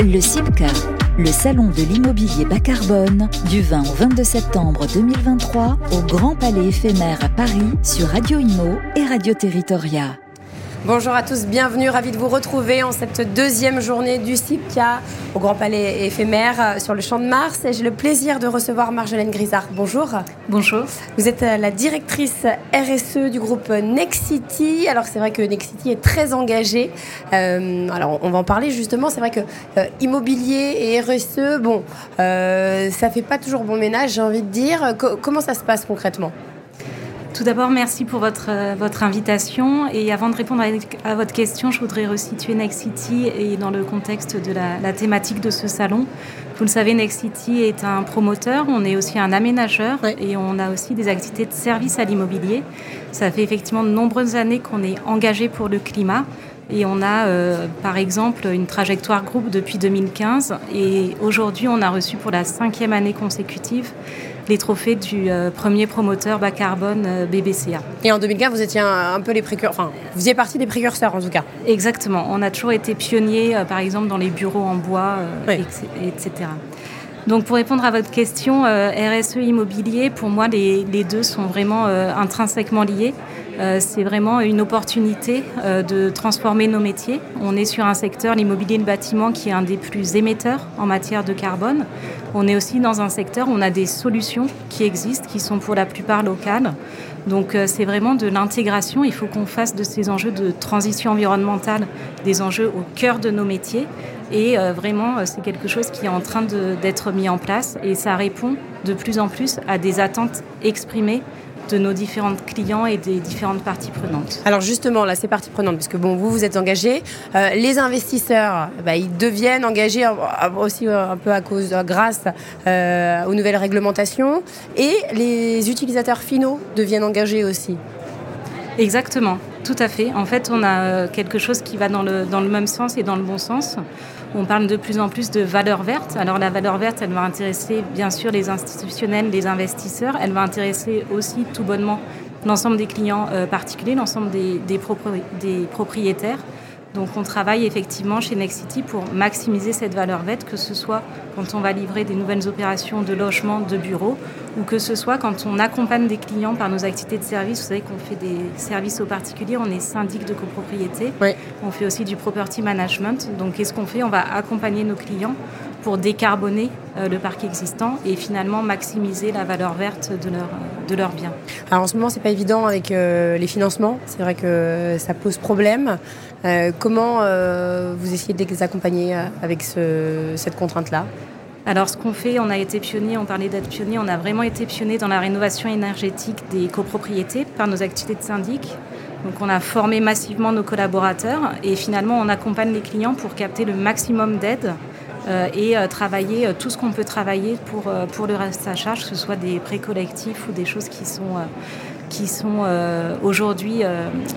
Le CIPCA, le salon de l'immobilier bas carbone, du 20 au 22 septembre 2023 au Grand Palais éphémère à Paris sur Radio Imo et Radio Territoria. Bonjour à tous, bienvenue, ravi de vous retrouver en cette deuxième journée du CIPCA au Grand Palais éphémère euh, sur le Champ de Mars. Et j'ai le plaisir de recevoir Marjolaine Grisard. Bonjour. Bonjour. Vous êtes euh, la directrice RSE du groupe Nexity. Alors c'est vrai que Nexity est très engagé. Euh, alors on va en parler justement. C'est vrai que immobilier et RSE, bon, ça fait pas toujours bon ménage, j'ai envie de dire. comment ça se passe concrètement? Tout d'abord, merci pour votre, euh, votre invitation. Et avant de répondre à, votre question, je voudrais resituer Next City et dans le contexte de la, thématique de ce salon. Vous le savez, Next City est un promoteur, on est aussi un aménageur et on a aussi des activités de service à l'immobilier. Ça fait effectivement de nombreuses années qu'on est engagé pour le climat. Et on a, euh, par exemple, une trajectoire groupe depuis 2015. Et aujourd'hui, on a reçu pour la cinquième année consécutive les trophées du euh, premier promoteur bas carbone euh, BBCA. Et en 2015, vous étiez un, peu les précurseurs, enfin, vous faisiez partie des précurseurs en tout cas. Exactement. On a toujours été pionniers, euh, par exemple, dans les bureaux en bois, etc. Donc pour répondre à votre question, RSE immobilier, pour moi, les, les deux sont vraiment intrinsèquement liés. Euh, c'est vraiment une opportunité euh, de transformer nos métiers. On est sur un secteur, l'immobilier et le bâtiment, qui est un des plus émetteurs en matière de carbone. On est aussi dans un secteur où on a des solutions qui existent, qui sont pour la plupart locales. Donc euh, c'est vraiment de l'intégration. Il faut qu'on fasse de ces enjeux de transition environnementale des enjeux au cœur de nos métiers. Et vraiment, c'est quelque chose qui est en train d'être mis en place et ça répond de plus en plus à des attentes exprimées de nos différents clients et des différentes parties prenantes. Alors justement, là, ces parties prenantes, parce que bon, vous, vous êtes engagés, euh, les investisseurs, bah, ils deviennent engagés euh, aussi euh, un peu à cause, grâce aux nouvelles réglementations, et les utilisateurs finaux deviennent engagés aussi. Exactement, tout à fait. En fait, on a quelque chose qui va dans le, dans le même sens et dans le bon sens. On parle de plus en plus de valeur verte. Alors la valeur verte, elle va intéresser bien sûr les institutionnels, les investisseurs. Elle va intéresser aussi tout bonnement l'ensemble des clients euh, particuliers, l'ensemble des, des, propriétaires. Donc on travaille effectivement chez Nexity pour maximiser cette valeur verte, que ce soit quand on va livrer des nouvelles opérations de logement, de bureaux, ou que ce soit quand on accompagne des clients par nos activités de service. Vous savez qu'on fait des services aux particuliers, on est syndic de copropriété, on fait aussi du property management. Donc qu'est-ce qu'on fait? On va accompagner nos clients pour décarboner euh, le parc existant et finalement maximiser la valeur verte de leur, de leurs biens. Alors en ce moment, c'est pas évident avec euh, les financements. C'est vrai que ça pose problème. Euh, comment vous essayez de les accompagner avec cette contrainte-là? Alors, ce qu'on fait, on a été pionnier, on parlait d'être pionnier, on a vraiment été pionnier dans la rénovation énergétique des copropriétés par nos activités de syndic. Donc, on a formé massivement nos collaborateurs et finalement, on accompagne les clients pour capter le maximum d'aide euh, et euh, travailler euh, tout ce qu'on peut travailler pour, le reste à charge, que ce soit des prêts collectifs ou des choses qui sont aujourd'hui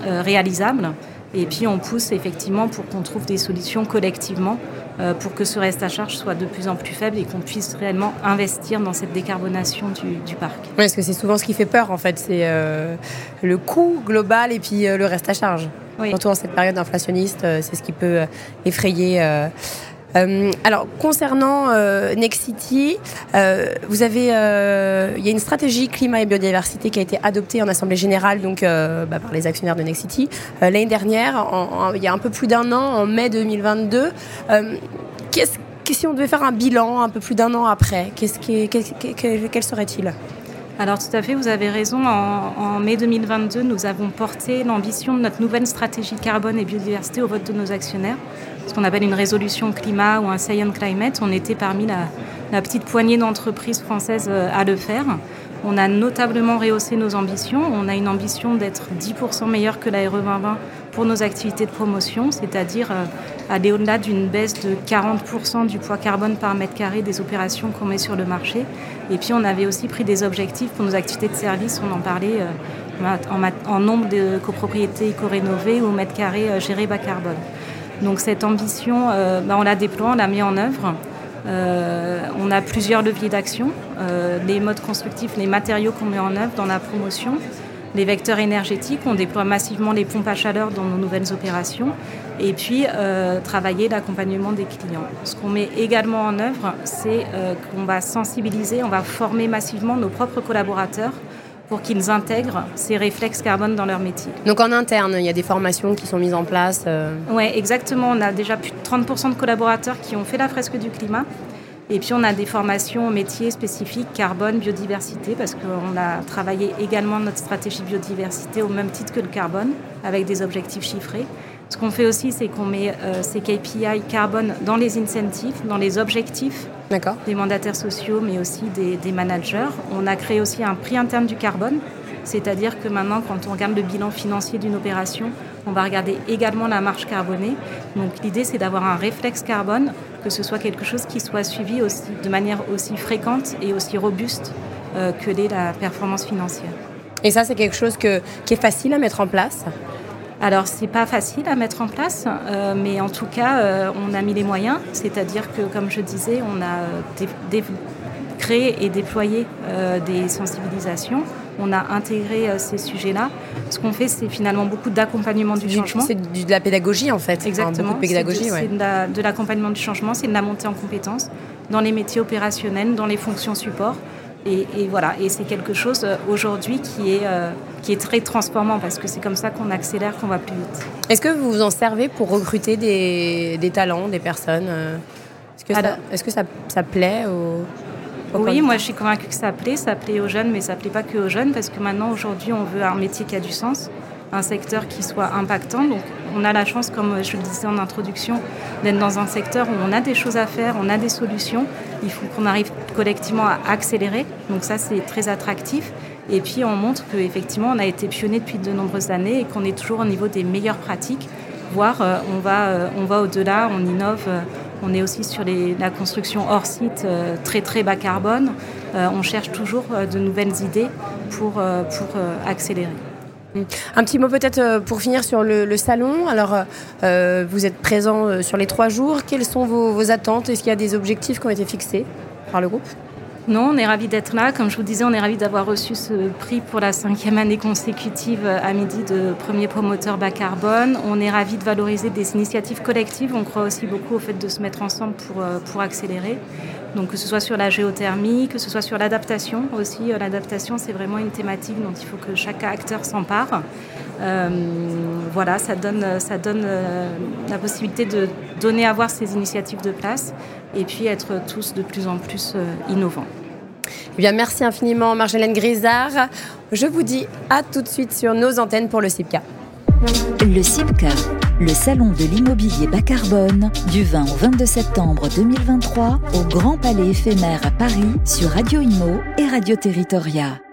réalisables. Et puis on pousse effectivement pour qu'on trouve des solutions collectivement pour que ce reste à charge soit de plus en plus faible et qu'on puisse réellement investir dans cette décarbonation du, parc. Oui, parce que c'est souvent ce qui fait peur en fait, c'est le coût global et puis le reste à charge. Surtout en cette période inflationniste, c'est ce qui peut effrayer euh, alors concernant euh, Nexity, euh, vous avez, il y a une stratégie climat et biodiversité qui a été adoptée en assemblée générale donc bah, par les actionnaires de Nexity l'année dernière, il y a un peu plus d'un an, en mai 2022. qu'est-ce si on devait faire un bilan un peu plus d'un an après, qu'est-ce quel serait-il? Alors tout à fait, vous avez raison. En, en, mai 2022, nous avons porté l'ambition de notre nouvelle stratégie carbone et biodiversité au vote de nos actionnaires ce qu'on appelle une résolution climat ou un Science Climate. On était parmi la, petite poignée d'entreprises françaises euh, à le faire. On a notablement rehaussé nos ambitions. On a une ambition d'être 10% meilleur que la RE 2020 pour nos activités de promotion, c'est-à-dire euh, aller au-delà d'une baisse de 40% du poids carbone par mètre carré des opérations qu'on met sur le marché. Et puis on avait aussi pris des objectifs pour nos activités de service, on en parlait euh, en, nombre de copropriétés éco-rénovées ou mètre carré gérés bas carbone. Donc cette ambition, euh, bah, on la déploie, on la met en œuvre. Euh, on a plusieurs leviers d'action, euh, les modes constructifs, les matériaux qu'on met en œuvre dans la promotion, les vecteurs énergétiques, on déploie massivement les pompes à chaleur dans nos nouvelles opérations. et puis travailler l'accompagnement des clients. Ce qu'on met également en œuvre, c'est qu'on va sensibiliser, on va former massivement nos propres collaborateurs pour qu'ils intègrent ces réflexes carbone dans leur métier. Donc en interne, il y a des formations qui sont mises en place euh... Oui, exactement. On a déjà plus de 30% de collaborateurs qui ont fait la fresque du climat. Et puis on a des formations au métier spécifiques carbone, biodiversité, parce qu'on a travaillé également notre stratégie biodiversité au même titre que le carbone, avec des objectifs chiffrés. Ce qu'on fait aussi, c'est qu'on met euh, ces KPI carbone dans les incentives, dans les objectifs des mandataires sociaux, mais aussi des, des, managers. On a créé aussi un prix interne du carbone, c'est-à-dire que maintenant, quand on regarde le bilan financier d'une opération, on va regarder également la marge carbonée. Donc l'idée, c'est d'avoir un réflexe carbone, que ce soit quelque chose qui soit suivi aussi, de manière aussi fréquente et aussi robuste euh, que l'est la performance financière. Et ça, c'est quelque chose que, qui est facile à mettre en place alors, c'est pas facile à mettre en place, euh, mais en tout cas, euh, on a mis les moyens. C'est-à-dire que, comme je disais, on a euh, créé et déployé euh, des sensibilisations. On a intégré ces sujets-là. Ce qu'on fait, c'est finalement beaucoup d'accompagnement du, du, changement. C'est de la pédagogie, en fait. Exactement. Enfin, pédagogie, c'est de, de l'accompagnement du changement, c'est de la montée en compétences dans les métiers opérationnels, dans les fonctions support. Et, et, voilà, et c'est quelque chose euh, aujourd'hui qui est euh, qui est très transformant parce que c'est comme ça qu'on accélère, qu'on va plus vite. Est-ce que vous vous en servez pour recruter des, des talents, des personnes euh, Est-ce que, ça, est que ça, ça plaît aux Oui, moi je suis convaincue que ça plaît. Ça plaît aux jeunes, mais ça plaît pas que aux jeunes parce que maintenant aujourd'hui on veut un métier qui a du sens, un secteur qui soit impactant. On a la chance, comme je le disais en introduction, d'être dans un secteur où on a des choses à faire, on a des solutions. Il faut qu'on arrive collectivement à accélérer. Donc ça, c'est très attractif. Et puis on montre qu'effectivement, on a été pionnier depuis de nombreuses années et qu'on est toujours au niveau des meilleures pratiques, voire euh, on va, euh, on va au-delà, on innove. Euh, on est aussi sur la construction hors site très très bas carbone. On cherche toujours de nouvelles idées pour, accélérer. Un petit mot peut-être euh, pour finir sur le, salon. Alors, euh, vous êtes présent euh, sur les trois jours. Quelles sont vos, vos attentes? Est-ce qu'il y a des objectifs qui ont été fixés par le groupe? Non, on est ravis d'être là. Comme je vous disais, on est ravis d'avoir reçu ce prix pour la cinquième année consécutive à midi de premier promoteur bas carbone. On est ravis de valoriser des initiatives collectives. On croit aussi beaucoup au fait de se mettre ensemble pour, euh, accélérer. Donc que ce soit sur la géothermie, que ce soit sur l'adaptation aussi. L'adaptation, c'est vraiment une thématique dont il faut que chaque acteur s'empare. Euh, voilà, ça donne, euh, la possibilité de donner à voir ces initiatives de place et puis être tous de plus en plus euh, innovants. Eh bien, merci infiniment Marjolaine Grisard. Je vous dis à tout de suite sur nos antennes pour le CIPCA. Le CIPCA, le salon de l'immobilier bas carbone, du 20 au 22 septembre 2023 au Grand Palais éphémère à Paris sur Radio Imo et Radio Territoria.